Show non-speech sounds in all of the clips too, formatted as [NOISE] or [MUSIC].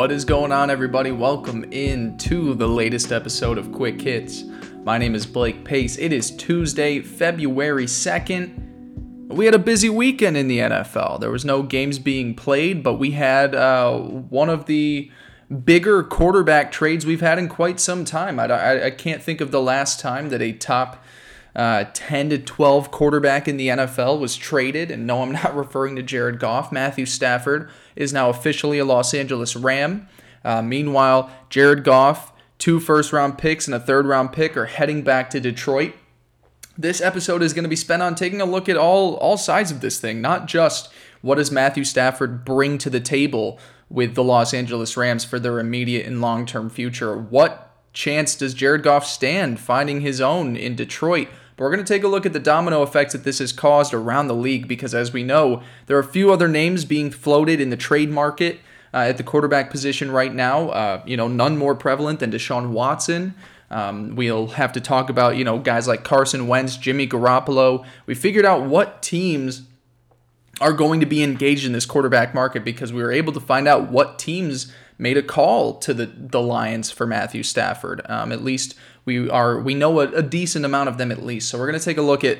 What is going on, everybody? Welcome into the latest episode of Quick Hits. My name is Blake Pace. It is Tuesday, February 2nd. We had a busy weekend in the NFL. There was no games being played, but we had uh, one of the bigger quarterback trades we've had in quite some time. I, I, I can't think of the last time that a top uh, 10 to 12 quarterback in the NFL was traded. And no, I'm not [LAUGHS] referring to Jared Goff. Matthew Stafford is now officially a Los Angeles Ram. Uh, meanwhile, Jared Goff, two first round picks and a third round pick are heading back to Detroit. This episode is going to be spent on taking a look at all all sides of this thing, not just what does Matthew Stafford bring to the table with the Los Angeles Rams for their immediate and long-term future. What chance does Jared Goff stand finding his own in Detroit? But we're going to take a look at the domino effects that this has caused around the league because, as we know, there are a few other names being floated in the trade market uh, at the quarterback position right now. Uh, you know, none more prevalent than Deshaun Watson. Um, we'll have to talk about, you know, guys like Carson Wentz, Jimmy Garoppolo. We figured out what teams are going to be engaged in this quarterback market because we were able to find out what teams made a call to the, the Lions for Matthew Stafford. Um, at least we are we know a, a decent amount of them at least. So we're gonna take a look at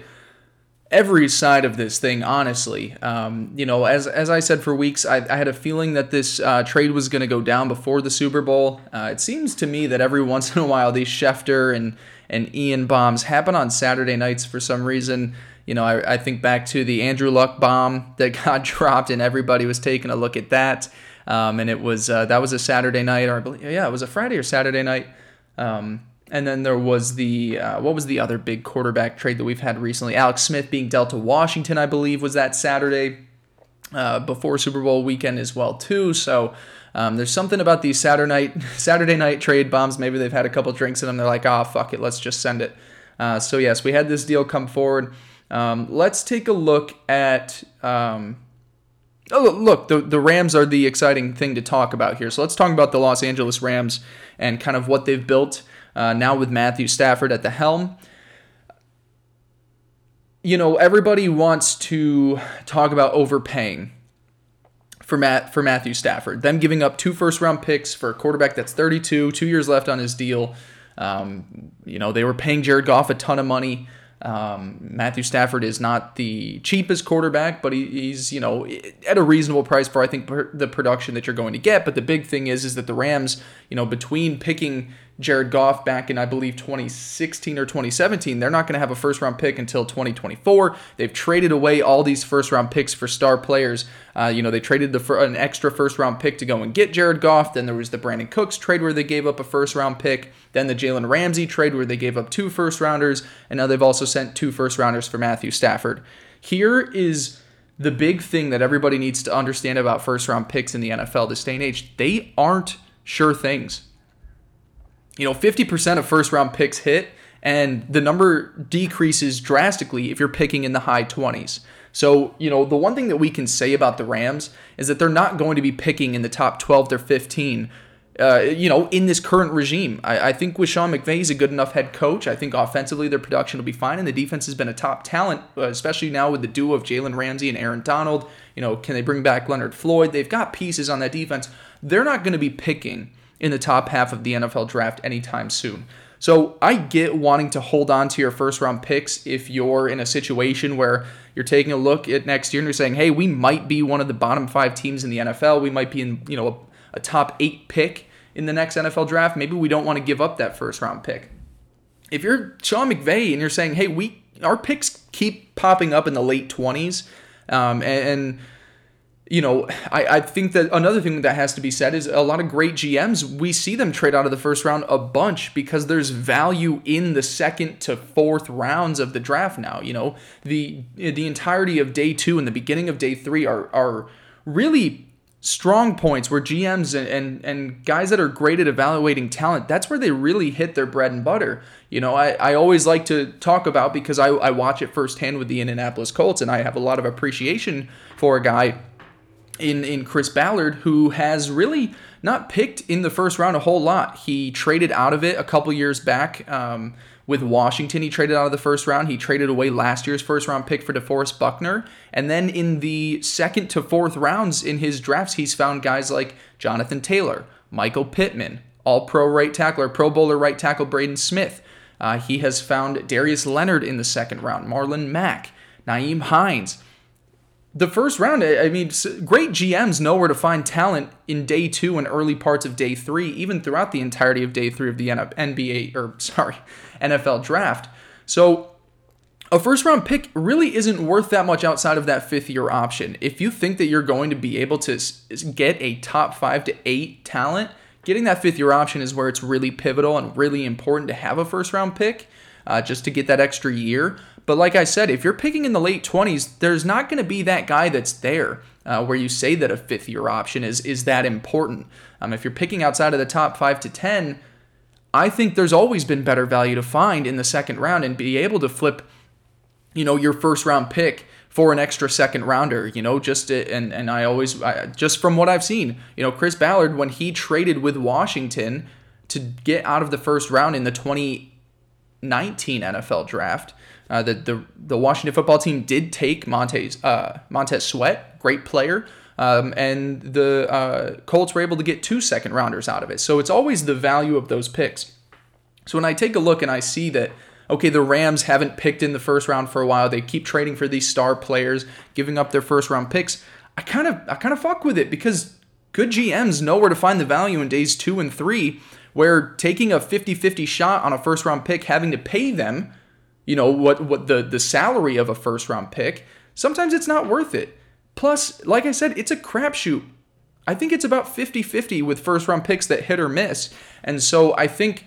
every side of this thing honestly. Um, you know as, as i said for weeks i, I had a feeling that this uh, trade was going to go down before the super bowl. Uh, it seems to me that every [LAUGHS] once in a while these schefter and, and ian bombs happen on saturday nights for some reason. You know I, I think back to the andrew luck bomb [LAUGHS] that got dropped and everybody was taking a look at that. Um, and it was uh, that was a saturday night or I believe, yeah it was a friday or saturday night. Um, and then there was the uh, what was the other big quarterback trade that we've had recently? Alex Smith being dealt to Washington, I believe, was that Saturday uh, before Super Bowl weekend as well too. So um, there's something about these Saturday night [LAUGHS] Saturday night trade bombs. Maybe they've had a couple drinks in them. They're like, oh fuck it, let's just send it. Uh, so yes, we had this deal come forward. Um, let's take a look at. Um, oh, look, the, the Rams are the exciting thing to talk about here. So let's talk about the Los Angeles Rams and kind of what they've built uh, now with Matthew Stafford at the helm. You know, everybody wants to talk about overpaying for Matt for Matthew Stafford. Them giving up two first round picks for a quarterback that's 32, two years left on his deal. Um, you know, they were paying Jared Goff a ton of money. Um, Matthew Stafford is not the cheapest quarterback, but he, he's you know at a reasonable price for I think per, the production that you're going to get. But the big thing is is that the Rams, you know, between picking Jared Goff back in, I believe, 2016 or 2017. They're not going to have a first round pick until 2024. They've traded away all these first round picks for star players. Uh, you know, they traded the, an extra first round pick to go and get Jared Goff. Then there was the Brandin Cooks trade where they gave up a first round pick. Then the Jalen Ramsey trade where they gave up two first rounders. And now they've also sent two first rounders for Matthew Stafford. Here is the big thing that everybody needs to understand about first round picks in the NFL this day and age. They aren't sure things you know, 50% of first round picks hit, and the number decreases drastically if you're picking in the high 20s. So, you know, the one thing that we can say about the Rams is that they're not going to be picking in the top 12 to 15. Uh, you know, in this current regime, I, I think with Sean McVay, he's a good enough head coach. I think offensively their production will be fine, and the defense has been a top talent, uh, especially now with the duo of Jalen Ramsey and Aaron Donald. You know, can they bring back Leonard Floyd? They've got pieces on that defense. They're not going to be picking in the top half of the NFL draft anytime soon. So I get wanting to hold on to your first round picks if you're in a situation where you're taking a look at next year and you're saying, hey, we might be one of the bottom five teams in the NFL. We might be in, you know, a, a top eight pick in the next NFL draft. Maybe we don't want to give up that first round pick. If you're Sean McVay and you're saying, hey, we our picks keep popping up in the late 20s, um, and, and you know, I, I think that another thing that has to be said is a lot of great GMs, we see them trade out of the first round a bunch because there's value in the second to fourth rounds of the draft now. You know, the the entirety of day two and the beginning of day three are are really strong points where GMs and, and, and guys that are great at evaluating talent, that's where they really hit their bread and butter. You know, I, I always like to talk about because I, I watch it firsthand with the Indianapolis Colts and I have a lot of appreciation for a guy in in Chris Ballard, who has really not picked in the first round a whole lot. He traded out of it a couple years back um, With Washington, he traded out of the first round. He traded away last year's first round pick for DeForest Buckner. And then in the second to fourth rounds in his drafts, he's found guys like Jonathan Taylor, Michael Pittman, all pro right tackle pro bowler right tackle Braden Smith. Uh, he has found Darius Leonard in the second round, Marlon Mack, Nyheim Hines the first round, I mean, great GMs know where to find talent in day two and early parts of day three, even throughout the entirety of day three of the NBA or [LAUGHS] sorry, NFL draft. So a first round pick really isn't worth that much outside of that fifth year option. If you think that you're going to be able to get a top five to eight talent, getting that fifth year option is where it's really pivotal and really important to have a first round pick uh, just to get that extra year. But like I said, if you're picking in the late 20s, there's not going to be that guy that's there uh, where you say that a fifth year option is is that important. Um, if you're picking outside of the top five to 10, I think there's always been better value to find in the second round and be able to flip, you know, your first round pick for an extra second rounder. You know, just to, and and I always I, just from what I've seen, you know, Chris Ballard when he traded with Washington to get out of the first round in the 2019 NFL draft uh, the, the the Washington football team did take Montez uh, Montez Sweat, great player, um, and the uh, Colts were able to get two second rounders out of it. So it's always the value of those picks. So when I take a look and I see that okay, the Rams haven't picked in the first round for a while, they keep trading for these star players, giving up their first round picks. I kind of I kind of fuck with it because good GMs know where to find the value in days two and three, where taking a 50-50 shot on a first round pick, having to pay them you know what what the the salary of a first round pick sometimes it's not worth it. Plus like i said it's a crapshoot. I think it's about 50-50 with first round picks that hit or miss. And so i think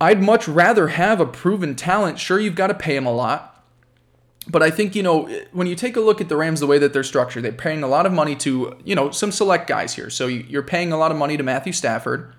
i'd much rather have a proven talent. Sure you've got to pay him a lot. But I think, you know, when you take a look at the Rams, the way that they're structured, they're paying a lot of money to, you know, some select guys here. So you're paying a lot of money to Matthew Stafford.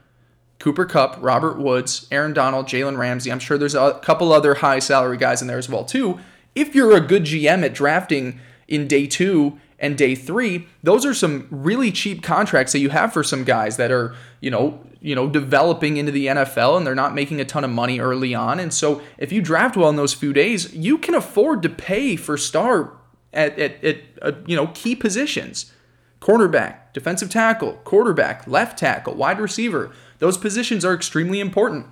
Cooper Kupp, Robert Woods, Aaron Donald, Jalen Ramsey. I'm sure there's a couple other high salary guys in there as well too. If you're a good GM at drafting in day two and day three, those are some really cheap contracts that you have for some guys that are, you know, you know, developing into the NFL and they're not making a ton of money early on. And so if you draft well in those few days, you can afford to pay for star at, at, at uh, you know, key positions. Cornerback, defensive tackle, quarterback, left tackle, wide receiver. Those positions are extremely important.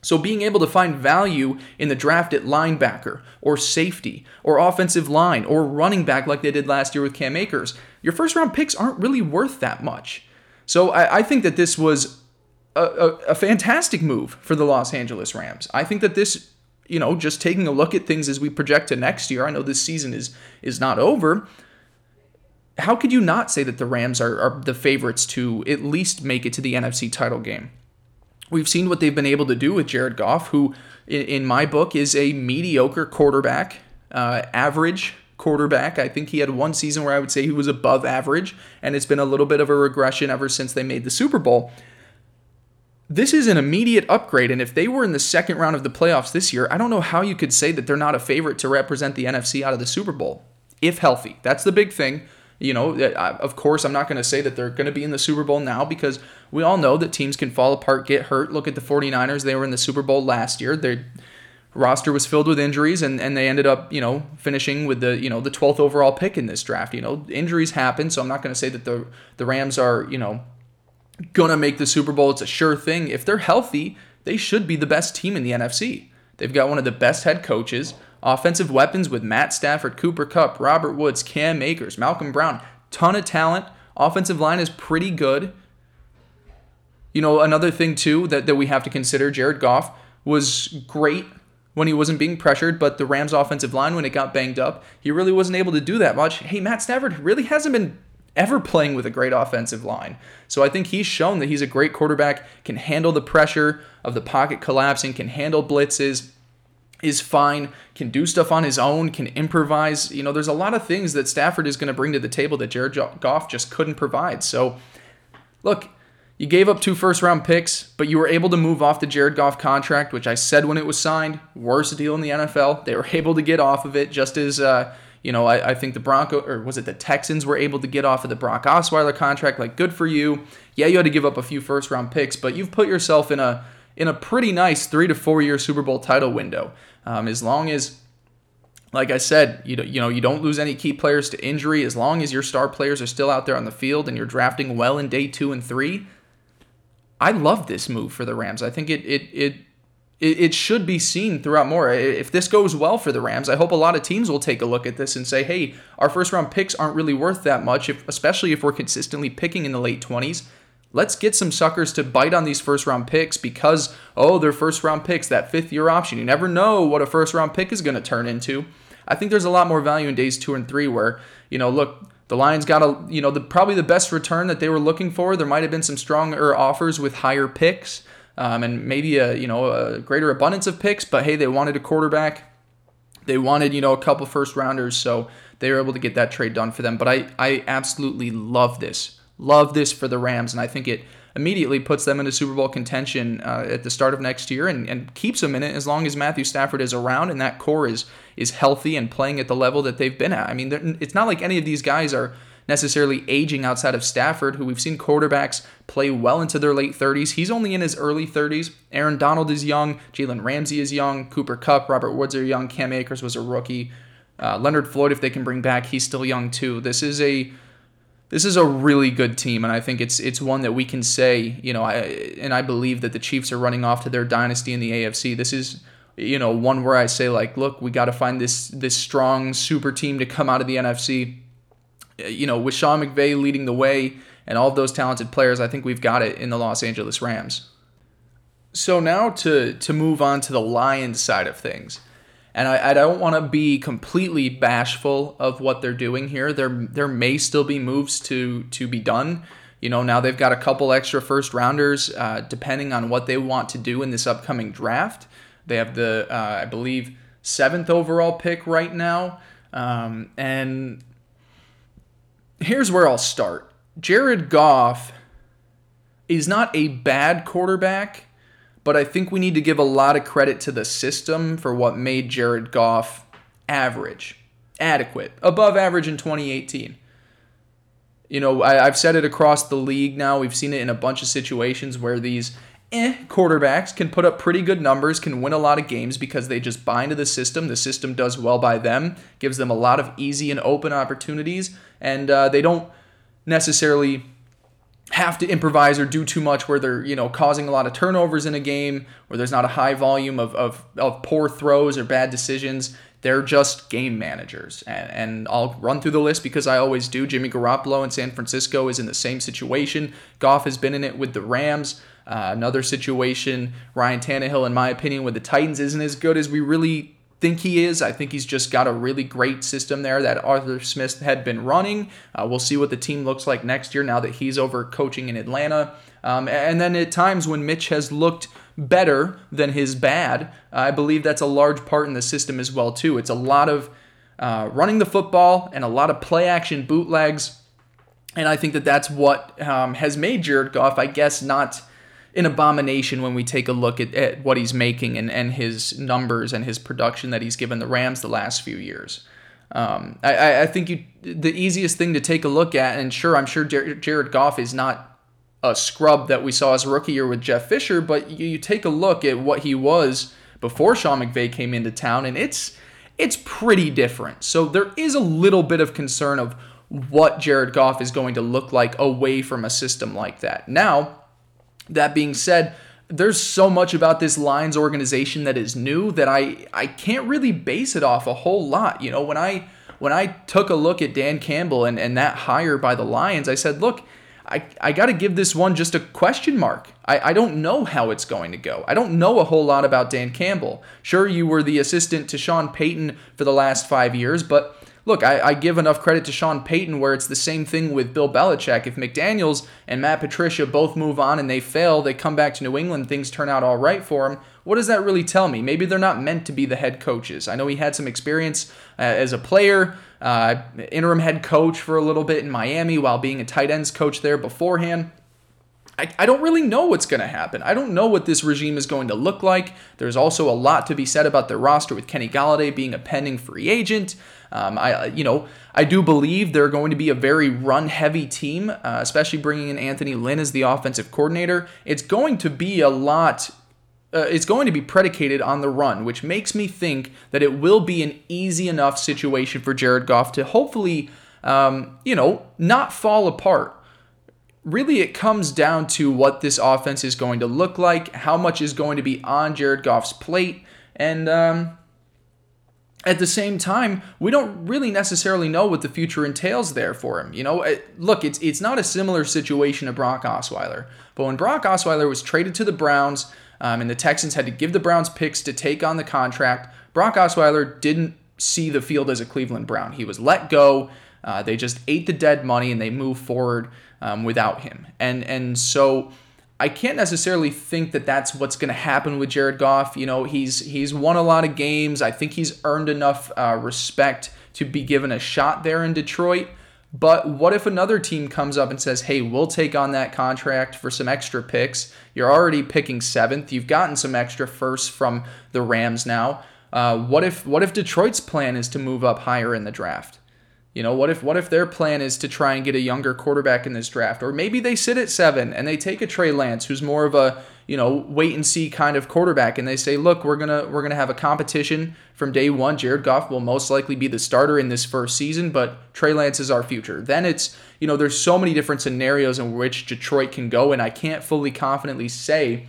So, being able to find value in the draft at linebacker or safety or offensive line or running back like they did last year with Cam Akers, your first round picks aren't really worth that much. So, I, I think that this was a, a, a fantastic move for the Los Angeles Rams. I think that this you know, just taking a look at things as we project to next year. I know this season is is not over, how could you not say that the Rams are, are the favorites to at least make it to the NFC title game? We've seen what they've been able to do with Jared Goff, who, in, in my book, is a mediocre quarterback, uh, average quarterback. I think he had one season where I would say he was above average, and it's been a little bit of a regression ever since they made the Super Bowl. This is an immediate upgrade, and if they were in the second round of the playoffs this year, I don't know how you could say that they're not a favorite to represent the NFC out of the Super Bowl, if healthy. That's the big thing. You know, of course, I'm not going to say that they're going to be in the Super Bowl now because we all know that teams can fall apart, get hurt. Look at the 49ers. They were in the Super Bowl last year. Their roster was filled with injuries and, and they ended up, you know, finishing with the, you know, the 12th overall pick in this draft. You know, injuries happen, so I'm not going to say that the the Rams are, you know, going to make the Super Bowl. It's a sure thing. If they're healthy, they should be the best team in the NFC. They've got one of the best head coaches. Offensive weapons with Matt Stafford, Cooper Kupp, Robert Woods, Cam Akers, Malcolm Brown. Ton of talent. Offensive line is pretty good. You know, another thing too that, that we have to consider, Jared Goff was great when he wasn't being pressured, but the Rams offensive line, when it got banged up, he really wasn't able to do that much. Hey, Matt Stafford really hasn't been ever playing with a great offensive line. So I think he's shown that he's a great quarterback, can handle the pressure of the pocket collapsing, can handle blitzes, is fine, can do stuff on his own, can improvise. You know, there's a lot of things that Stafford is going to bring to the table that Jared Goff just couldn't provide. So, look, you gave up two first round picks, but you were able to move off the Jared Goff contract, which I said when it was signed, worst deal in the NFL. They were [LAUGHS] able to get off of it just as, uh, you know, I, I, think the Bronco, or was it the Texans were able to get off of the Brock Osweiler contract. Like, good for you. Yeah, you had to give up a few first round picks, but you've put yourself in a in a pretty nice three to four year Super Bowl title window. Um, as long as, like I said, you you know, you don't lose any key players to injury. As long as your star players are still out there on the field and you're drafting well in day two and three, I love this move for the Rams. I think it it it it, should be seen throughout more. If this goes well for the Rams, I hope a lot of teams will take a look at this and say, "Hey, our first round picks aren't really worth that much, if, especially if we're consistently picking in the late 20s. Let's get some suckers to bite on these first round picks because oh, they're first round picks, that fifth year option. You never know what a first round pick is going to turn into. I think there's a lot more value in days 2 and 3 where, you know, look, the Lions got a, you know, the probably the best return that they were looking for. There might have been some stronger offers with higher picks um, and maybe a you know a greater abundance of picks. But hey, they wanted a quarterback. They wanted you know a couple first rounders, so they were able to get that trade done for them. But I I absolutely love this, love this for the Rams, and I think it immediately puts them into Super Bowl contention uh, at the start of next year and, and keeps them in it as long as Matthew Stafford is around and that core is is healthy and playing at the level that they've been at. I mean, it's not like any of these guys are necessarily aging outside of Stafford, who we've seen quarterbacks play well into their late 30s. He's only in his early 30s. Aaron Donald is young. Jalen Ramsey is young. Cooper Kupp, Robert Woods are young. Cam Akers was a rookie. Uh, Leonard Floyd, if they can bring back, he's still young too. This is a this is a really good team, and I think it's it's one that we can say, you know, I and I believe that the Chiefs are running off to their dynasty in the AFC. This is you know one where I say like, look, we got to find this this strong super team to come out of the NFC you know, with Sean McVay leading the way and all of those talented players, I think we've got it in the Los Angeles Rams. So now to to move on to the Lions side of things. And I, I don't want to be completely bashful of what they're doing here. There there may still be moves to to be done. You know, now they've got a couple extra first rounders, uh, depending on what they want to do in this upcoming draft. They have the, uh, I believe, seventh overall pick right now. Um, and here's where I'll start. Jared Goff is not a bad quarterback, but I think we need to give a lot of credit to the system for what made Jared Goff average, adequate, above average in 2018. You know, I, have said it across the league now. We've seen it in a bunch of situations where these eh, quarterbacks can put up pretty good numbers, can win a lot of games because they just buy into the system. The system does well by them, gives them a lot of easy and open opportunities, and uh, they don't necessarily have to improvise or do too much where they're you know causing a lot of turnovers in a game where there's not a high volume of, of, of poor throws or bad decisions. They're just game managers. And, and i'll run through the list because i always do. Jimmy garoppolo in san francisco is in the same situation. Goff has been in it with the rams. Uh, another situation, Ryan Tannehill, in my opinion, with the Titans isn't as good as we really think he is. I think he's just got a really great system there that Arthur Smith had been running. Uh, we'll see what the team looks like next year now that he's over coaching in Atlanta. Um, and then at times when Mitch has looked better than his bad, I believe that's a large part in the system as well too. It's a lot of uh, running the football and a lot of play action bootlegs. And I think that that's what um, has made Jared Goff, I guess, not an abomination when we take a look at, at what he's making and, and his numbers and his production that he's given the Rams the last few years. Um, I, I think you, the easiest thing to take a look at, and sure, I'm sure Jared Goff is not a scrub that we saw as a rookie year with Jeff Fisher, but you, you take a look at what he was before Sean McVay came into town, and it's it's pretty different. So there is a little bit of concern of what Jared Goff is going to look like away from a system like that. Now, that being said, there's so much about this Lions organization that is new that I I can't really base it off a whole lot. You know, when I when I took a look at Dan Campbell and, and that hire by the Lions, I said, look, I, I got to give this one just a question mark. I, I don't know how it's going to go. I don't know a whole lot about Dan Campbell. Sure, you were the assistant to Sean Payton for the last five years, but look, I, I, give enough credit to Sean Payton where it's the same thing with Bill Belichick. If McDaniels and Matt Patricia both move on and they fail, they come back to New England, things turn out all right for them. What does that really tell me? Maybe they're not meant to be the head coaches. I know he had some experience uh, as a player, uh, interim head coach for a little bit in Miami while being a tight ends coach there beforehand. I, I don't really know what's going to happen. I don't know what this regime is going to look like. There's also a lot to be said about their roster with Kenny Golladay being a pending free agent. Um, I, you know, I do believe they're going to be a very run-heavy team, uh, especially bringing in Anthony Lynn as the offensive coordinator. It's going to be a lot uh, it's going to be predicated on the run, which makes me think that it will be an easy enough situation for Jared Goff to hopefully, um, you know, not fall apart. Really, it comes down to what this offense is going to look like, how much is going to be on Jared Goff's plate, and um, at the same time, we don't really necessarily know what the future entails there for him. You know, look, it's it's not a similar situation to Brock Osweiler, but when Brock Osweiler was traded to the Browns um, and the Texans had to give the Browns picks to take on the contract, Brock Osweiler didn't see the field as a Cleveland Brown. He was let go. Uh, they just ate the dead money and they moved forward um, without him. And and so I can't necessarily think that that's what's going to happen with Jared Goff. You know, he's he's won a lot of games. I think he's earned enough uh, respect to be given a shot there in Detroit. But what if another team comes up and says, "Hey, we'll take on that contract for some extra picks"? You're already picking seventh. You've gotten some extra firsts from the Rams now. Uh, what if what if Detroit's plan is to move up higher in the draft? You know, what if what if their plan is to try and get a younger quarterback in this draft, or maybe they sit at seven and they take a Trey Lance, who's more of a you know wait and see kind of quarterback, and they say, look, we're gonna we're gonna have a competition from day one. Jared Goff will most likely be the starter in this first season, but Trey Lance is our future. Then it's you know there's so many different scenarios in which Detroit can go, and I can't fully confidently say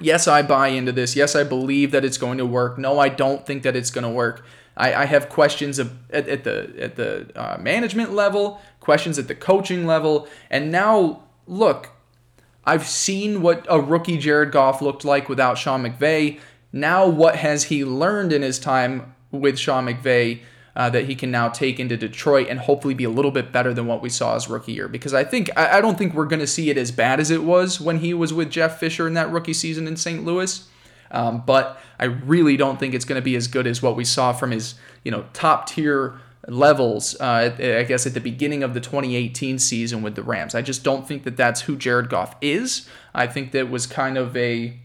yes, I buy into this. Yes, I believe that it's going to work. No, I don't think that it's going to work. I, I have questions of, at, at the at the uh, management level, questions at the coaching level, and now look, I've seen what a rookie Jared Goff looked like without Sean McVay. Now, what has he learned in his time with Sean McVay? Uh, that he can now take into Detroit and hopefully be a little bit better than what we saw his rookie year. Because I think I, I don't think we're going to see it as bad as it was when he was with Jeff Fisher in that rookie season in St. Louis. Um, but I really don't think it's going to be as good as what we saw from his, you know, top tier levels. Uh, I guess at the beginning of the 2018 season with the Rams. I just don't think that that's who Jared Goff is. I think that was kind of a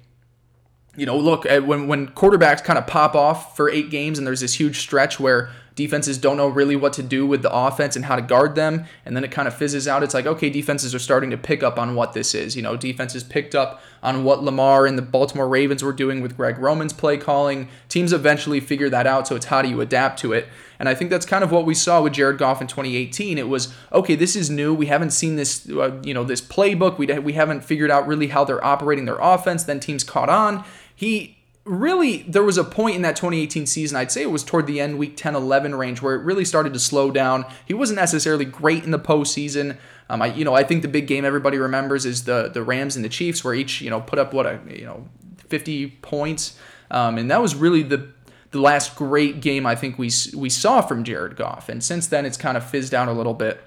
you know, look, when when quarterbacks kind of pop off for eight games and there's this huge stretch where defenses don't know really what to do with the offense and how to guard them, and then it kind of fizzes out. It's like, okay, defenses are starting to pick up on what this is. You know, defenses picked up on what Lamar and the Baltimore Ravens were doing with Greg Roman's play calling. Teams eventually figure that out, so it's how do you adapt to it. And I think that's kind of what we saw with Jared Goff in 2018. It was okay. This is new. We haven't seen this, uh, you know, this playbook. We we haven't figured out really how they're operating their offense. Then teams caught on. He really there was a point in that 2018 season i'd say it was toward the end week 10 11 range where it really started to slow down. He wasn't necessarily great in the postseason. Um, I, you know i think the big game everybody remembers is the the rams and the chiefs where each you know put up what a you know 50 points. Um, and that was really the the last great game i think we we saw from jared goff. And since then it's kind of fizzed out a little bit.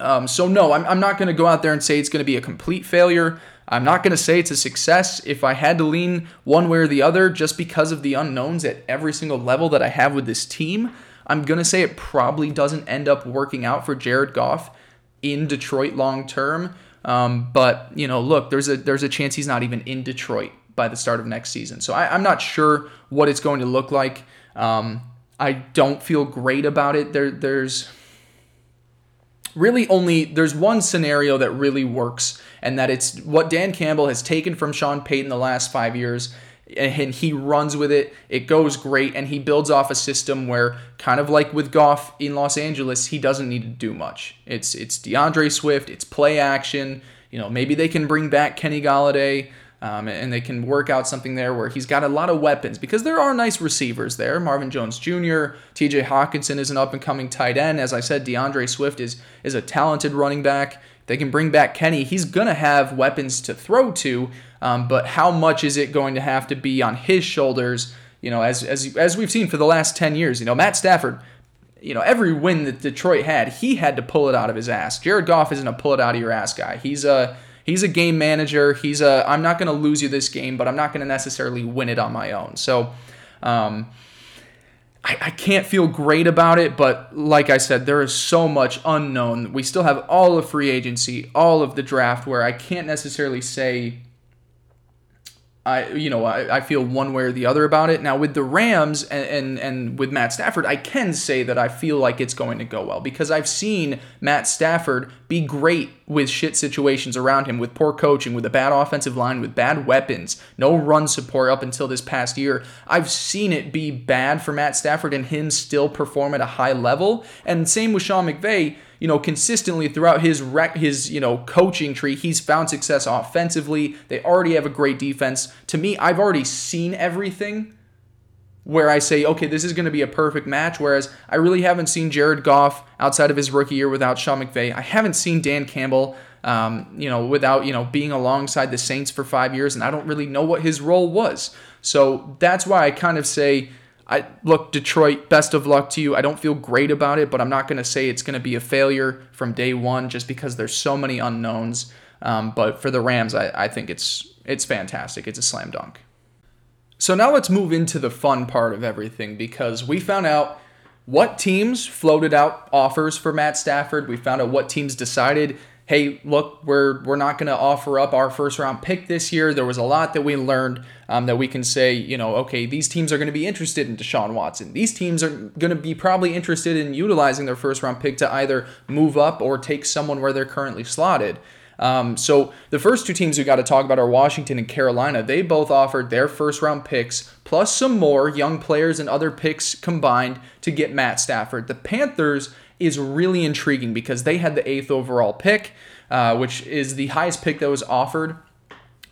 Um, so no I'm, I'm not going to go out there and say it's going to be a complete failure I'm not going to say it's a success if I had to lean one way or the other just because of the unknowns at every single level that I have with this team. I'm going to say it probably doesn't end up working out for Jared Goff in Detroit long term. Um, but you know, look, there's a there's a chance he's not even in Detroit by the start of next season. So I, am not sure what it's going to look like. Um, I don't feel great about it. There there's really only there's one scenario that really works and that it's what Dan Campbell has taken from Sean Payton the last 5 years and he runs with it. It goes great and he builds off a system where kind of like with Goff in Los Angeles, he doesn't need to do much. It's it's D'Andre Swift, it's play action, you know, maybe they can bring back Kenny Golladay um, and they can work out something there where he's got a lot of weapons because there are nice receivers there. Marvin Jones Jr., TJ Hockenson is an up and coming tight end. As I said, D'Andre Swift is is a talented running back. They can bring back Kenny. He's gonna have weapons to throw to, um, but how much is it going to have to be on his shoulders? You know, as as as we've seen for the last ten years, you know, Matt Stafford. You know, every win that Detroit had, he had to pull it out of his ass. Jared Goff isn't a pull it out of your ass guy. He's a he's a game manager. He's a I'm not going to lose you this game, but I'm not going to necessarily win it on my own. So um, I, I can't feel great about it, but like I said, there is so much unknown. We still have all of free agency, all of the draft, where I can't necessarily say I you know I, I feel one way or the other about it. Now with the Rams and, and and with Matt Stafford, I can say that I feel like it's going to go well because I've seen Matt Stafford be great with shit situations around him, with poor coaching, with a bad offensive line, with bad weapons, no run support up until this past year. I've seen it be bad for Matt Stafford and him still perform at a high level. And same with Sean McVay you know, consistently throughout his rec- his you know coaching tree, he's found success offensively. They already have a great defense. To me, I've already seen everything where I say, okay, this is going to be a perfect match. Whereas I really haven't seen Jared Goff outside of his rookie year without Sean McVay. I haven't seen Dan Campbell, um, you know, without you know being alongside the Saints for five years, and I don't really know what his role was. So that's why I kind of say I look Detroit, best of luck to you. I don't feel great about it, but I'm not going to say it's going to be a failure from day one just because there's so many unknowns. Um, but for the Rams, I, I think it's it's fantastic. It's a slam dunk. So now let's move into the fun part of everything because we found out what teams floated out offers for Matt Stafford. We found out what teams decided hey, look, we're we're not going to offer up our first round pick this year. There was a lot that we learned um, that we can say, you know, okay, these teams are going to be interested in Deshaun Watson. These teams are going to be probably interested in utilizing their first round pick to either move up or take someone where they're currently slotted. Um, so the first two teams we got to talk about are Washington and Carolina. They both offered their first round picks plus some more young players and other picks combined to get Matt Stafford. The Panthers is really intriguing because they had the eighth overall pick, uh, which is the highest pick that was offered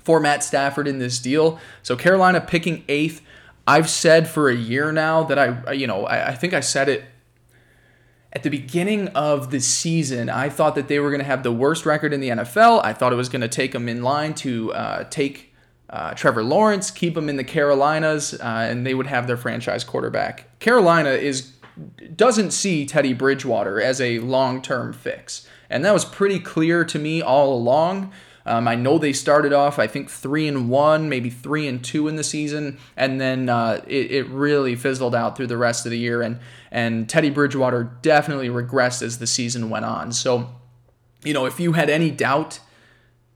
for Matt Stafford in this deal. So Carolina picking eighth. I've said for a year now that I, you know, I, I think I said it at the beginning of the season, I thought that they were going to have the worst record in the NFL. I thought it was going to take them in line to uh, take uh, Trevor Lawrence, keep them in the Carolinas, uh, and they would have their franchise quarterback. Carolina is doesn't see Teddy Bridgewater as a long term fix. And that was pretty clear to me all along. Um, I know they started off, I think, three and one, maybe three and two in the season, and then uh, it, it really fizzled out through the rest of the year. And and Teddy Bridgewater definitely regressed as the season went on. So, you know, if you had any doubt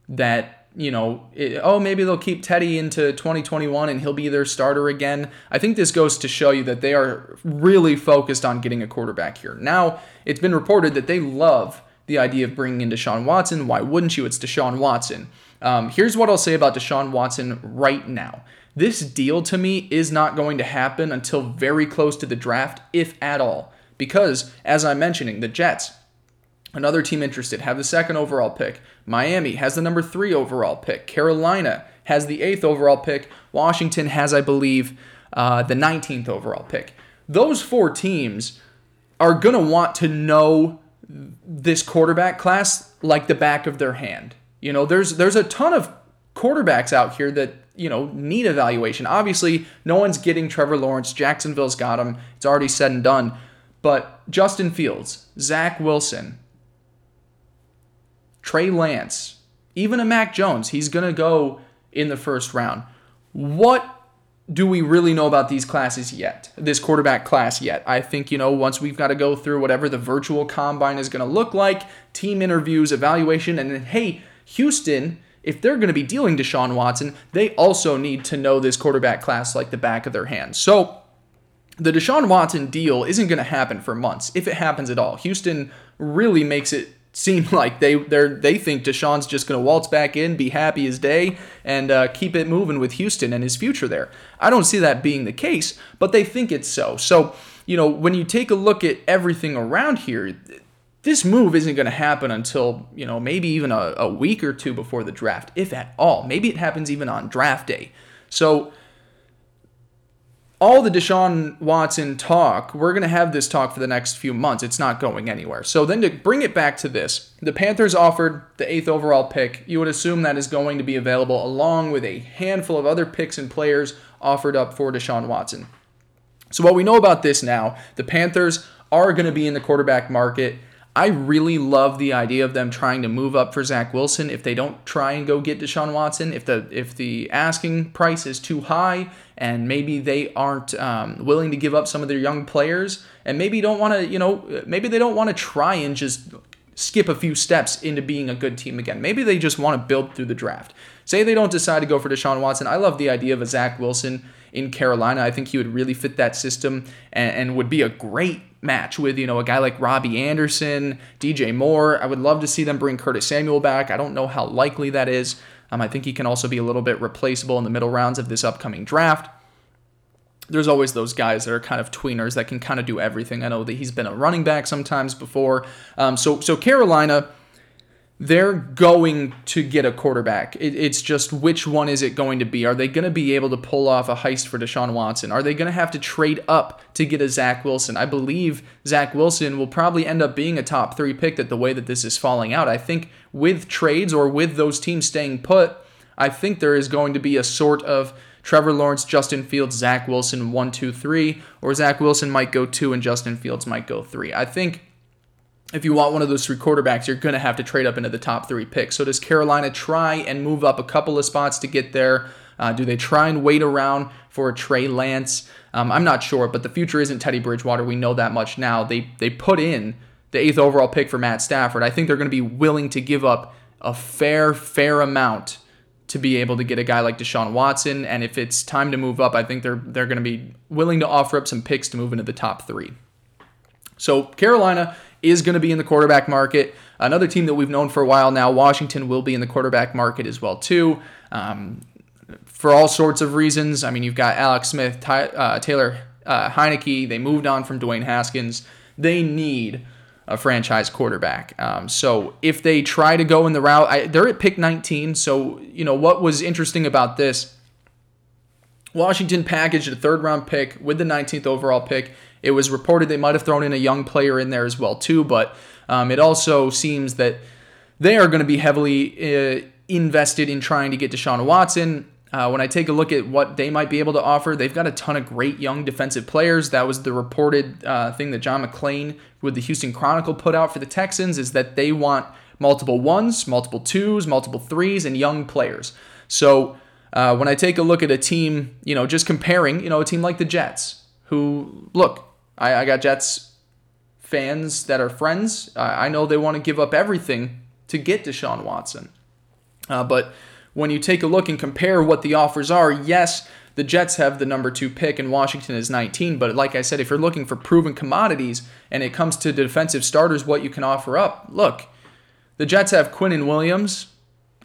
that you know, it, oh, maybe they'll keep Teddy into 2021 and he'll be their starter again. I think this goes to show you that they are really focused on getting a quarterback here. Now, it's been reported that they love the idea of bringing in Deshaun Watson. Why wouldn't you? It's Deshaun Watson. Um, here's what I'll say about Deshaun Watson right now. This deal to me is not going to happen until very close to the draft, if at all. Because, as I'm mentioning, the Jets, Another team interested have the second overall pick. Miami has the number three overall pick. Carolina has the eighth overall pick. Washington has, I believe, uh, the 19th overall pick. Those four teams are going to want to know this quarterback class like the back of their hand. You know, there's there's a ton of quarterbacks out here that you know need evaluation. Obviously, no one's getting Trevor Lawrence. Jacksonville's got him. It's already said and done. But Justin Fields, Zach Wilson, Trey Lance, even a Mac Jones, he's to go in the first round. What do we really know about these classes yet? This quarterback class yet? I think, you know, once we've got to go through whatever the virtual combine is going to look like, team interviews, evaluation, and then, hey, Houston, if they're going to be dealing Deshaun Watson, they also need to know this quarterback class like the back of their hand. So, the Deshaun Watson deal isn't going to happen for months, if it happens at all. Houston really makes it seem [LAUGHS] like they they they think Deshaun's just going to waltz back in, be happy as day, and uh, keep it moving with Houston and his future there. I don't see that being the case, but they think it's so. So you know when you take a look at everything around here. This move isn't going to happen until, you know, maybe even a, a week or two before the draft, if at all. Maybe it happens even on draft day. So, all the Deshaun Watson talk, we're going to have this talk for the next few months. It's not going anywhere. So then to bring it back to this, the Panthers offered the eighth overall pick. You would assume that is going to be available along with a handful of other picks and players offered up for Deshaun Watson. So what we know about this now, the Panthers are going to be in the quarterback market. I really love the idea of them trying to move up for Zach Wilson. If they don't try and go get Deshaun Watson, if the if the asking price is too high, and maybe they aren't um, willing to give up some of their young players, and maybe don't want to, you know, maybe they don't want to try and just skip a few steps into being a good team again. Maybe they just want to build through the draft. Say they don't decide to go for Deshaun Watson. I love the idea of a Zach Wilson in Carolina. I think he would really fit that system and, and would be a great match with, you know, a guy like Robbie Anderson, DJ Moore. I would love to see them bring Curtis Samuel back. I don't know how likely that is. Um, I think he can also be a little bit replaceable in the middle rounds of this upcoming draft. There's always those guys that are kind of tweeners that can kind of do everything. I know that he's been a running back sometimes before. Um, so so Carolina they're going to get a quarterback. It, it's just which one is it going to be? Are they going to be able to pull off a heist for Deshaun Watson? Are they going to have to trade up to get a Zach Wilson? I believe Zach Wilson will probably end up being a top three pick that the way that this is falling out. I think with trades or with those teams staying put, I think there is going to be a sort of Trevor Lawrence, Justin Fields, Zach Wilson, one, two, three, or Zach Wilson might go two and Justin Fields might go three. I think if you want one of those three quarterbacks, you're going to have to trade up into the top three picks. So does Carolina try and move up a couple of spots to get there? Uh, do they try and wait around for a Trey Lance? Um, I'm not sure, but the future isn't Teddy Bridgewater. We know that much now. They they put in the eighth overall pick for Matt Stafford. I think they're going to be willing to give up a fair fair amount to be able to get a guy like Deshaun Watson. And if it's time to move up, I think they're they're going to be willing to offer up some picks to move into the top three. So Carolina is going to be in the quarterback market. Another team that we've known for a while now, Washington, will be in the quarterback market as well too. Um, for all sorts of reasons. I mean, you've got Alex Smith, Ty, uh, Taylor uh, Heinicke. They moved on from Dwayne Haskins. They need a franchise quarterback. Um, so if they try to go in the route, I, they're at pick 19. So you know what was interesting about this? Washington packaged a third round pick with the 19th overall pick it was reported they might have thrown in a young player in there as well too, but um, it also seems that they are going to be heavily uh, invested in trying to get Deshaun Watson. Uh, when I take a look at what they might be able to offer, they've got a ton of great young defensive players. That was the reported uh, thing that John McClain with the Houston Chronicle put out for the Texans is that they want multiple ones, multiple twos, multiple threes, and young players. So uh, when I take a look at a team, you know, just comparing, you know, a team like the Jets, who look, I, I got Jets fans that are friends. I, I know they want to give up everything to get Deshaun Watson. Uh, but when you take a look and compare what the offers are, yes, the Jets have the number two pick and Washington is 19. But like I said, if you're looking for proven commodities and it comes to defensive starters, what you can offer up, look, the Jets have Quinnen Williams,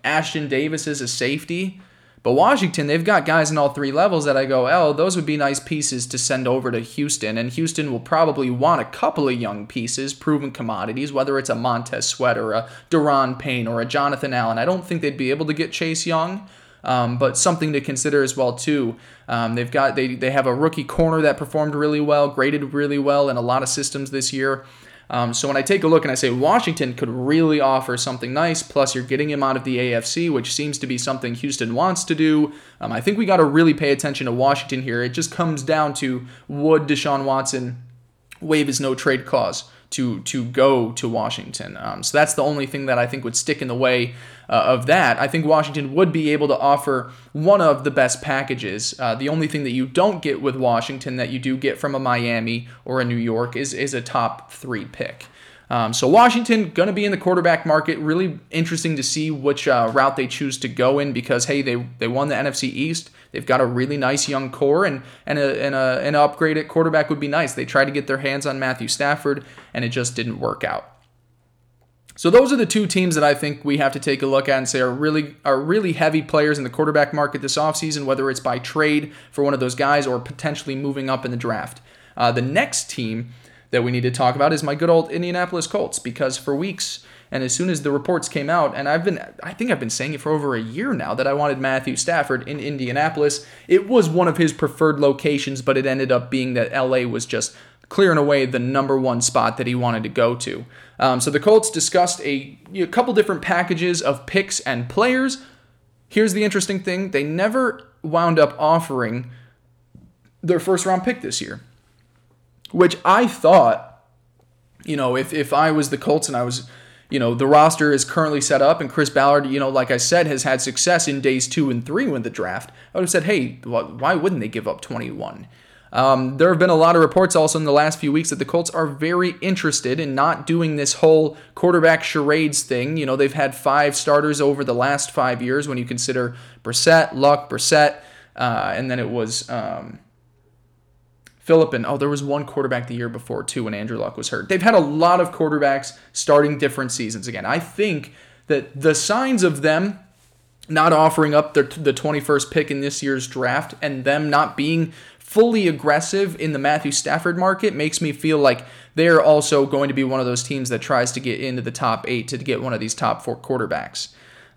Ashtyn Davis is a safety. But Washington, they've got guys in all three levels that I go, oh, those would be nice pieces to send over to Houston. And Houston will probably want a couple of young pieces, proven commodities, whether it's a Montez Sweat or a Daron Payne or a Jonathan Allen. I don't think they'd be able to get Chase Young. Um, but something to consider as well too. Um, they've got they they have a rookie corner that performed really well, graded really well in a lot of systems this year. Um, so when I take a look and I say Washington could really offer something nice, plus you're getting him out of the AFC, which seems to be something Houston wants to do. Um, I think we got to really pay attention to Washington here. It just comes down to would Deshaun Watson waive his no trade clause? To to go to Washington. Um, so that's the only thing that I think would stick in the way uh, of that. I think Washington would be able to offer one of the best packages. Uh, the only thing that you don't get with Washington that you do get from a Miami or a New York is is a top three pick. Um, so Washington going to be in the quarterback market. Really interesting to see which uh, route they choose to go in because hey, they they won the NFC East. They've got a really nice young core and and a, and a, an upgrade at quarterback would be nice. They tried to get their hands on Matthew Stafford and it just didn't work out. So those are the two teams that I think we have to take a look at and say are really are really heavy players in the quarterback market this offseason, whether it's by trade for one of those guys or potentially moving up in the draft. Uh, the next team that we need to talk about is my good old Indianapolis Colts because for weeks and as soon as the reports came out and I've been I think I've been saying it for over a year now that I wanted Matthew Stafford in Indianapolis. It was one of his preferred locations, but it ended up being that LA was just clearing away the number one spot that he wanted to go to. Um, so the Colts discussed a, a couple different packages of picks and players. Here's the interesting thing: they never wound up offering their first round pick this year which I thought, you know, if, if I was the Colts and I was, you know, the roster is currently set up and Chris Ballard, you know, like I said, has had success in days two and three with the draft, I would have said, hey, why wouldn't they give up 21? Um, there have been a lot of reports also in the last few weeks that the Colts are very interested in not doing this whole quarterback charades thing. You know, they've had five starters over the last five years when you consider Brissett, Luck, Brissett, uh, and then it was um, Philip and oh, there was one quarterback the year before too when Andrew Luck was hurt. They've had a lot of quarterbacks starting different seasons again. I think that the signs of them not offering up their, the 21st pick in this year's draft and them not being fully aggressive in the Matthew Stafford market makes me feel like they're also going to be one of those teams that tries to get into the top eight to get one of these top four quarterbacks.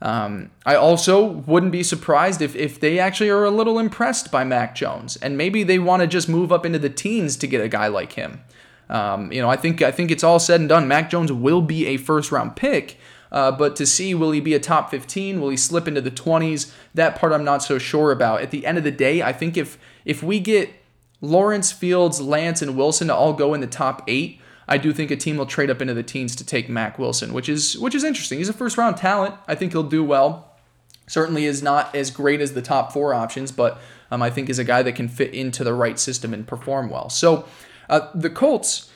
Um, I also wouldn't be surprised if, if they actually are a little impressed by Mac Jones and maybe they want to just move up into the teens to get a guy like him. Um, you know, I think I think it's all said and done. Mac Jones will be a first round pick, uh, but to see will he be a top 15? Will he slip into the 20s? That part I'm not so sure about. At the end of the day, I think if if we get Lawrence, Fields, Lance, and Wilson to all go in the top eight, I do think a team will trade up into the teens to take Mac Wilson, which is which is interesting. He's a first round talent. I think he'll do well. Certainly is not as great as the top four options, but um, I think is a guy that can fit into the right system and perform well. So uh, the Colts.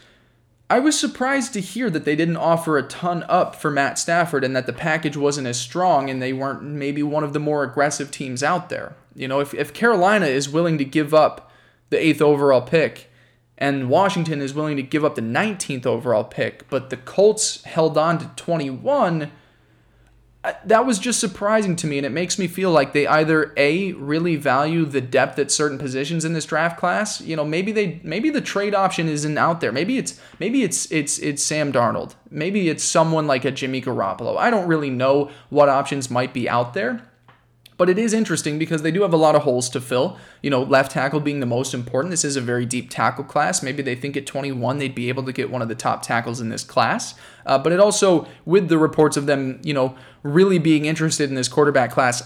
I was surprised to hear that they didn't offer a ton up for Matt Stafford and that the package wasn't as strong and they weren't maybe one of the more aggressive teams out there. You know, if, if Carolina is willing to give up the eighth overall pick and Washington is willing to give up the 19th overall pick, but the Colts held on to 21, uh, that was just surprising to me and it makes me feel like they either a really value the depth at certain positions in this draft class. You know maybe they maybe the trade option isn't out there. Maybe it's maybe it's it's it's Sam Darnold. Maybe it's someone like a Jimmy Garoppolo. I don't really know what options might be out there but it is interesting because they do have a lot of holes to fill. You know, left tackle being the most important. This is a very deep tackle class. Maybe they think at 21 they'd be able to get one of the top tackles in this class. Uh, but it also, with the reports of them, you know, really being interested in this quarterback class,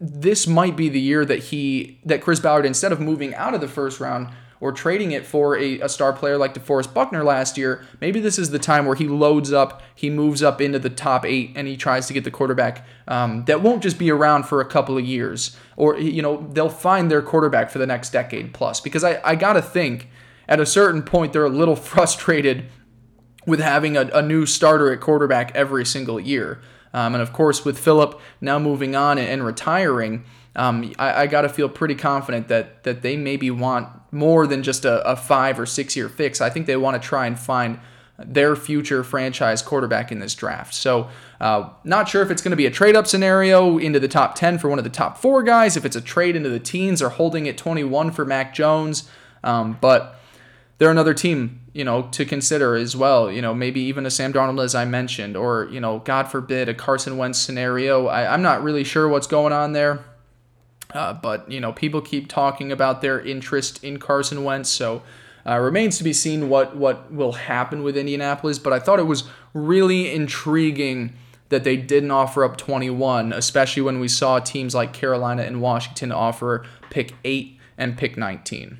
this might be the year that he that Chris Ballard, instead of moving out of the first round, or trading it for a, a star player like DeForest Buckner last year, maybe this is the time where he loads up, he moves up into the top eight, and he tries to get the quarterback um, that won't just be around for a couple of years. Or, you know, they'll find their quarterback for the next decade plus. Because I, I got to think at a certain point, they're a little [LAUGHS] frustrated with having a, a new starter at quarterback every single year. Um, and of course, with Philip now moving on and, retiring, um, I, I got to feel pretty confident that that they maybe want more than just a, a five or six year fix. I think they want to try and find their future franchise quarterback in this draft. So, uh, not sure if it's going to be a trade up scenario into the top 10 for one of the top four guys, if it's a trade into the teens or holding at 21 for Mac Jones. Um, but they're another team, you know, to consider as well. You know, maybe even a Sam Darnold, as I mentioned, or, you know, God forbid, a Carson Wentz scenario. I, I'm not really sure what's going on there. Uh, but you know, people keep talking about their interest in Carson Wentz, so uh, remains to be seen what what will happen with Indianapolis. But I thought it was really intriguing that they didn't offer up 21, especially when we saw teams like Carolina and Washington offer pick eight and pick 19.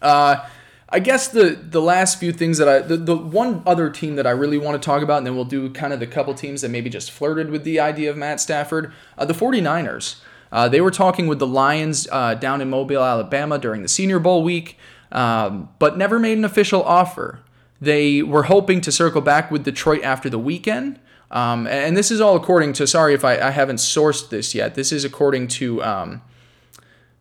Uh, I guess the the last few things that I the, the one other team that I really want to talk about, and then we'll do kind of the couple teams that maybe just flirted with the idea of Matt Stafford, uh, the 49ers. Uh, they were talking with the Lions uh, down in Mobile, Alabama during the Senior Bowl week, um, but never made an official offer. They were hoping to circle back with Detroit after the weekend. Um, and this is all according to, sorry if I, I, haven't sourced this yet, this is according to um,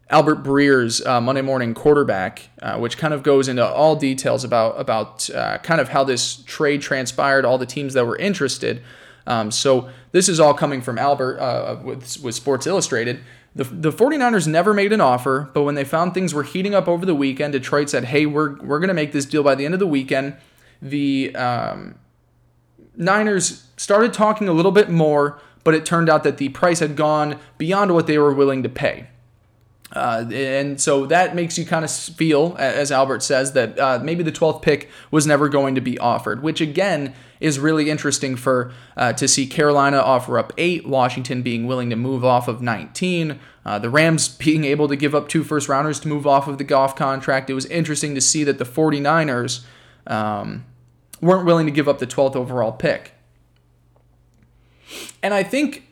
Albert Breer's uh, Monday Morning Quarterback, uh, which kind of goes into all details about, about uh, kind of how this trade transpired, all the teams that were interested. Um, so this is all coming from Albert uh, with, with Sports Illustrated. The, the 49ers never made an offer, but when they found things were heating up over the weekend, Detroit said, hey, we're, we're going to make this deal by the end of the weekend. The um, Niners started talking a little bit more, but it turned out that the price had gone beyond what they were willing to pay. Uh, and so that makes you kind of feel, as Albert says, that uh, maybe the 12th pick was never going to be offered, which again is really interesting for uh, to see Carolina offer up eight, Washington being willing to move off of 19, uh, the Rams [LAUGHS] being able to give up two first rounders to move off of the Goff contract. It was interesting to see that the 49ers um, weren't willing to give up the 12th overall pick. And I think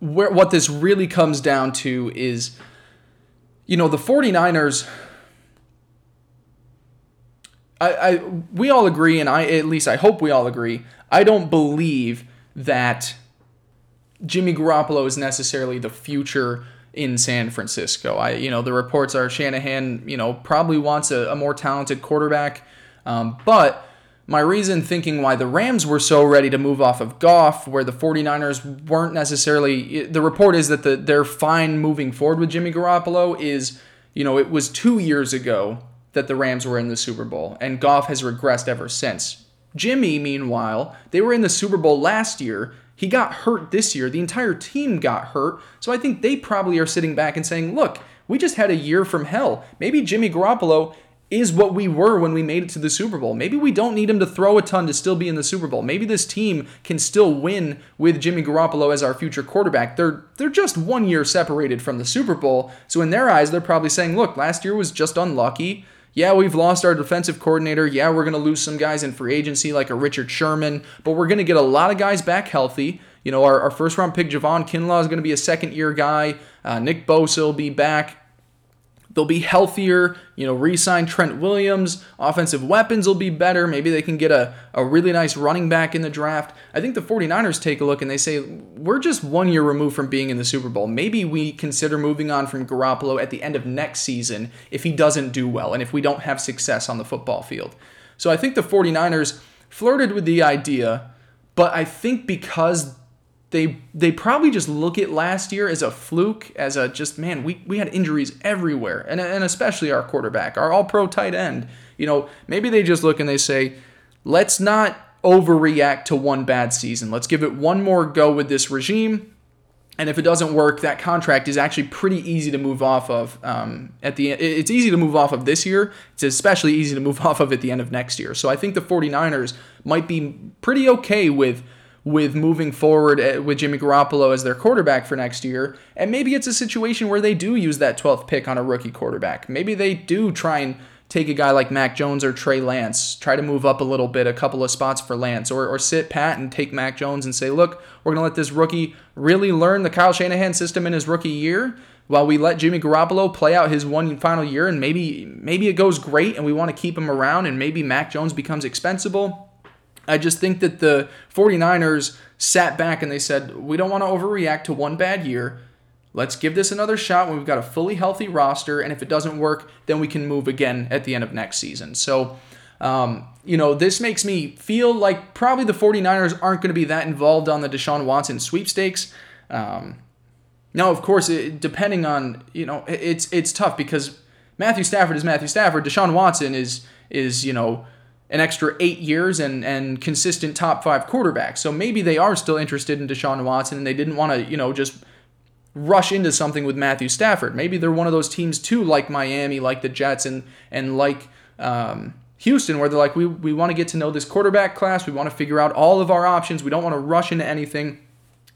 where what this really comes down to is you know, the 49ers I, I we all agree and I at least I hope we all agree. I don't believe that Jimmy Garoppolo is necessarily the future in San Francisco. I you know, the reports are Shanahan, you know, probably wants a, a more talented quarterback. Um, but my reason thinking why the Rams were so ready to move off of Goff, where the 49ers weren't necessarily, the report is that the, they're fine moving forward with Jimmy Garoppolo, is, you know, it was two years ago that the Rams were in the Super Bowl, and Goff has regressed ever since. Jimmy, meanwhile, they were in the Super Bowl last year. He got hurt this year. The entire team got hurt. So I think they probably are sitting back and saying, look, we just had a year from hell. Maybe Jimmy Garoppolo is what we were when we made it to the Super Bowl. Maybe we don't need him to throw a ton to still be in the Super Bowl. Maybe this team can still win with Jimmy Garoppolo as our future quarterback. They're they're just one year separated from the Super Bowl. So in their eyes, they're probably saying, "Look, last year was just unlucky. Yeah, we've lost our defensive coordinator. Yeah, we're going to lose some guys in free agency like a Richard Sherman, but we're going to get a lot of guys back healthy. You know, our, our first round pick, Javon Kinlaw, is going to be a second year guy. Uh, Nick Bosa will be back. They'll be healthier, you know, re sign Trent Williams. Offensive weapons will be better. Maybe they can get a, a really nice running back in the draft. I think the 49ers take a look and they say, we're just one year removed from being in the Super Bowl. Maybe we consider moving on from Garoppolo at the end of next season if he doesn't do well and if we don't have success on the football field. So I think the 49ers flirted with the idea, but I think because they they probably just look at last year as a fluke, as a just man, we, we had injuries everywhere, and and especially our quarterback, our all pro tight end. You know, maybe they just look and they say, let's not overreact to one bad season. Let's give it one more go with this regime. And if it doesn't work, that contract is actually pretty easy to move off of. Um, at the it's easy to move off of this year. It's especially easy to move [LAUGHS] off of at the end of next year. So I think the 49ers might be pretty okay with with moving forward eh, with Jimmy Garoppolo as their quarterback for next year. And maybe it's a situation where they do use that 12th pick on a rookie quarterback. Maybe they do try and take a guy like Mac Jones or Trey Lance, try to move up a little bit, a couple of spots for Lance, or, or sit pat and take Mac Jones and say, look, we're going to let this rookie really learn the Kyle Shanahan system in his rookie year while we let Jimmy Garoppolo play out his one final year and maybe maybe it goes great and we want to keep him around and maybe Mac Jones becomes expensible I just think that the 49ers sat back and they said, we don't want to overreact to one bad year. Let's give this another shot when we've got a fully healthy roster. And if it doesn't work, then we can move again at the end of next season. So, um, you know, this makes me feel like probably the 49ers aren't going to be that involved on the Deshaun Watson sweepstakes. Um, now, of course, it, depending on, you know, it's it's tough because Matthew Stafford is Matthew Stafford. Deshaun Watson is is, you know, an extra eight years and and consistent top five quarterback. So maybe they are still interested in Deshaun Watson and they didn't want to, you know, just rush into something with Matthew Stafford. Maybe they're one of those teams too, like Miami, like the Jets, and and like um, Houston, where they're like, we we want to get to know this quarterback class. We want to figure out all of our options. We don't want to rush into anything.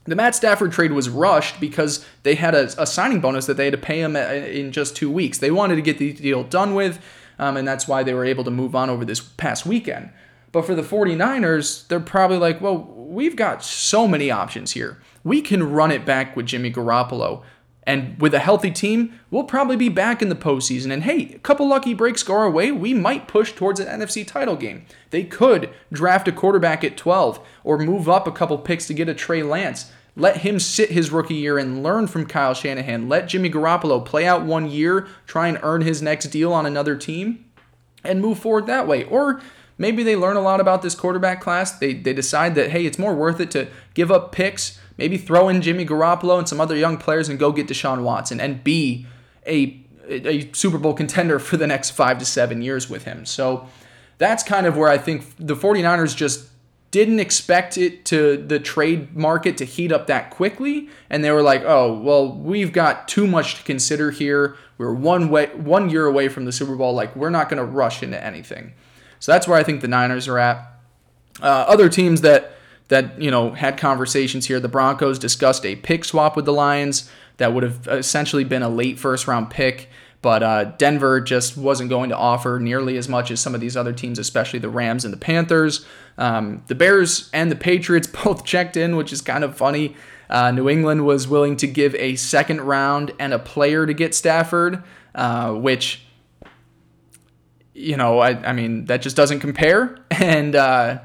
The Matt Stafford trade was rushed because they had a, a signing bonus that they had to pay him in just two weeks. They wanted to get the deal done with um, and that's why they were able to move on over this past weekend. But for the 49ers, they're probably like, well, we've got so many options here. We can run it back with Jimmy Garoppolo. And with a healthy team, we'll probably be back in the postseason. And hey, a couple lucky breaks go our way, we might push towards an NFC title game. They could draft a quarterback at 12 or move up a couple picks to get a Trey Lance. Let him sit his rookie year and learn from Kyle Shanahan. Let Jimmy Garoppolo play out one year, try and earn his next deal on another team, and move forward that way. Or maybe they learn a lot about this quarterback class. They, they decide that, hey, it's more worth it to give up picks, maybe throw in Jimmy Garoppolo and some other young players and go get Deshaun Watson and be a, a Super Bowl contender for the next five to seven years with him. So that's kind of where I think the 49ers just didn't expect it to the trade market to heat up that quickly and they were like oh well we've got too much to consider here. We're one way one year away from the super bowl. Like we're not going to rush into anything. So that's where i think the niners are at. Uh, other teams that that you know had conversations here the broncos discussed a pick swap with the lions that would have essentially been a late first round pick but uh, Denver just wasn't going to offer nearly as much as some of these other teams, especially the Rams and the Panthers. Um, the Bears and the Patriots [LAUGHS] both checked in, which is kind of funny. Uh, New England was willing to give a second round and a player to get Stafford. uh, which, you know, I, I mean, that just doesn't compare. [LAUGHS] And uh,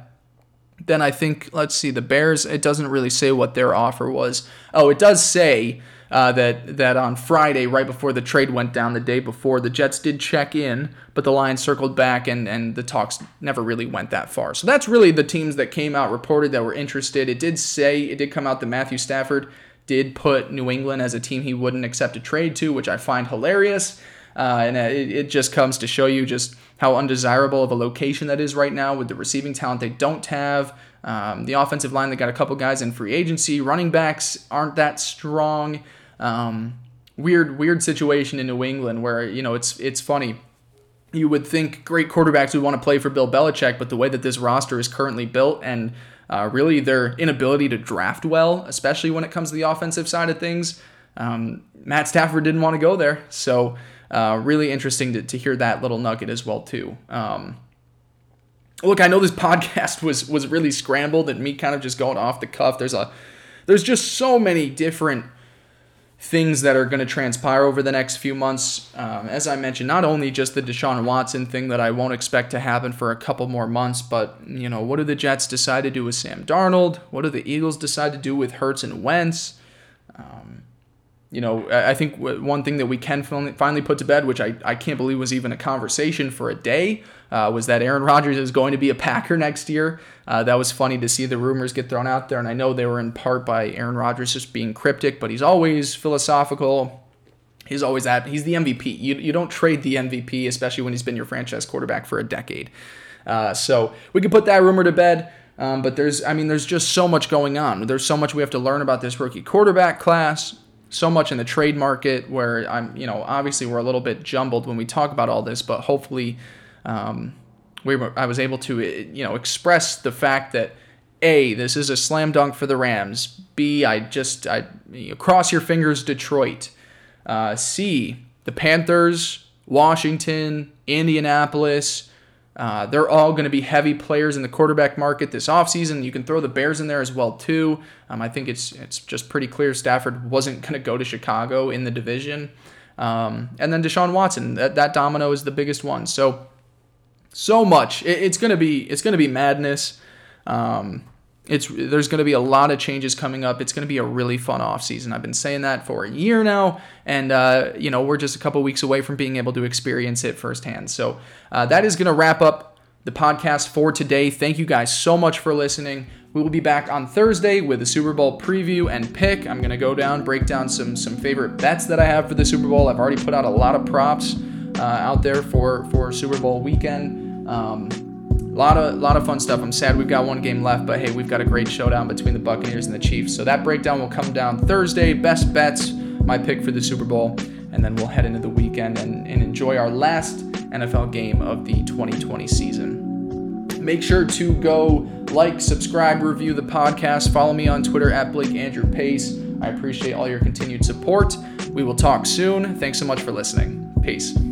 then I think, let's see, the Bears, it doesn't really say what their offer was. Oh, it does say uh, that that on Friday, right before the trade went down, the day before, the Jets did check in, but the Lions circled back, and and the talks never really went that far. So that's really the teams that came out reported that were interested. It did say it did come out that Matthew Stafford did put New England as a team he wouldn't accept a trade to, which I find hilarious. Uh, and it, it just comes to show you just how undesirable of a location that is right now with the receiving talent they don't have. Um, the offensive line, they got a couple guys in free agency. Running backs aren't that strong. Um, weird, weird situation in New England where you know it's it's funny. You would think great quarterbacks would want to play for Bill Belichick, but the way that this roster is currently built and uh, really their inability to draft well, especially when it comes to the offensive side of things, um, Matt Stafford didn't want to go there. So uh, really interesting to, to hear that little nugget as well too. Um, look, I know this [LAUGHS] podcast was was really scrambled and me kind of just going off the cuff. There's a there's just so many different things that are going to transpire over the next few months. Um, as I mentioned, not only just the Deshaun Watson thing that I won't expect to happen for a couple more months, but you know, what do the Jets decide to do with Sam Darnold? What do the Eagles decide to do with Hurts and Wentz? Um, you know, I think one thing that we can finally put to bed, which I, I can't believe was even a conversation for a day, uh, was that Aaron [LAUGHS] Rodgers is going to be a Packer next year. Uh, that was funny to see the rumors get thrown out there, and I know they were in part by Aaron Rodgers just being cryptic, but he's always philosophical. He's always at. He's the MVP. You, you don't trade the MVP, especially when he's been your franchise quarterback for a decade. Uh, so we could put that rumor to bed. Um, but there's, I mean, there's just so much going on. There's so much we have to learn about this rookie quarterback class so much in the trade market where I'm, you know, obviously we're a little bit jumbled when we talk about all this, but hopefully um, we were, I was able to, you know, express the fact that a this is a slam dunk for the Rams. B I just I you know, cross your fingers, Detroit. Uh, C the Panthers, Washington, Indianapolis, uh, they're all going to be heavy players in the quarterback market this offseason. You can throw the Bears in there as well too. Um, I think it's it's just pretty clear Stafford wasn't going to go to Chicago in the division. Um, and then Deshaun Watson, that, that domino is the biggest one. So so much. It, it's gonna be it's gonna be madness. Um, it's there's going to be a lot of changes coming up. It's going to be a really fun off season. I've been saying that for a year now, and uh, you know we're just a couple weeks away from being able to experience it firsthand. So uh, that is going to wrap up the podcast for today. Thank you guys so much for listening. We will be back on Thursday with a Super Bowl preview and pick. I'm going to go down, break down some some favorite bets that I have for the Super Bowl. I've already put out a lot of props uh, out there for for Super Bowl weekend. Um, lot of lot of fun stuff. I'm sad we've got one game left, but hey, we've got a great showdown between the Buccaneers and the Chiefs. So that breakdown will come down Thursday. Best bets, my pick for the Super Bowl, and then we'll head into the weekend and, and enjoy our last NFL game of the 2020 season. Make sure to go like, subscribe, review the podcast. Follow me on Twitter at Blake Andrew Pace. I appreciate all your continued support. We will talk soon. Thanks so much for listening. Peace.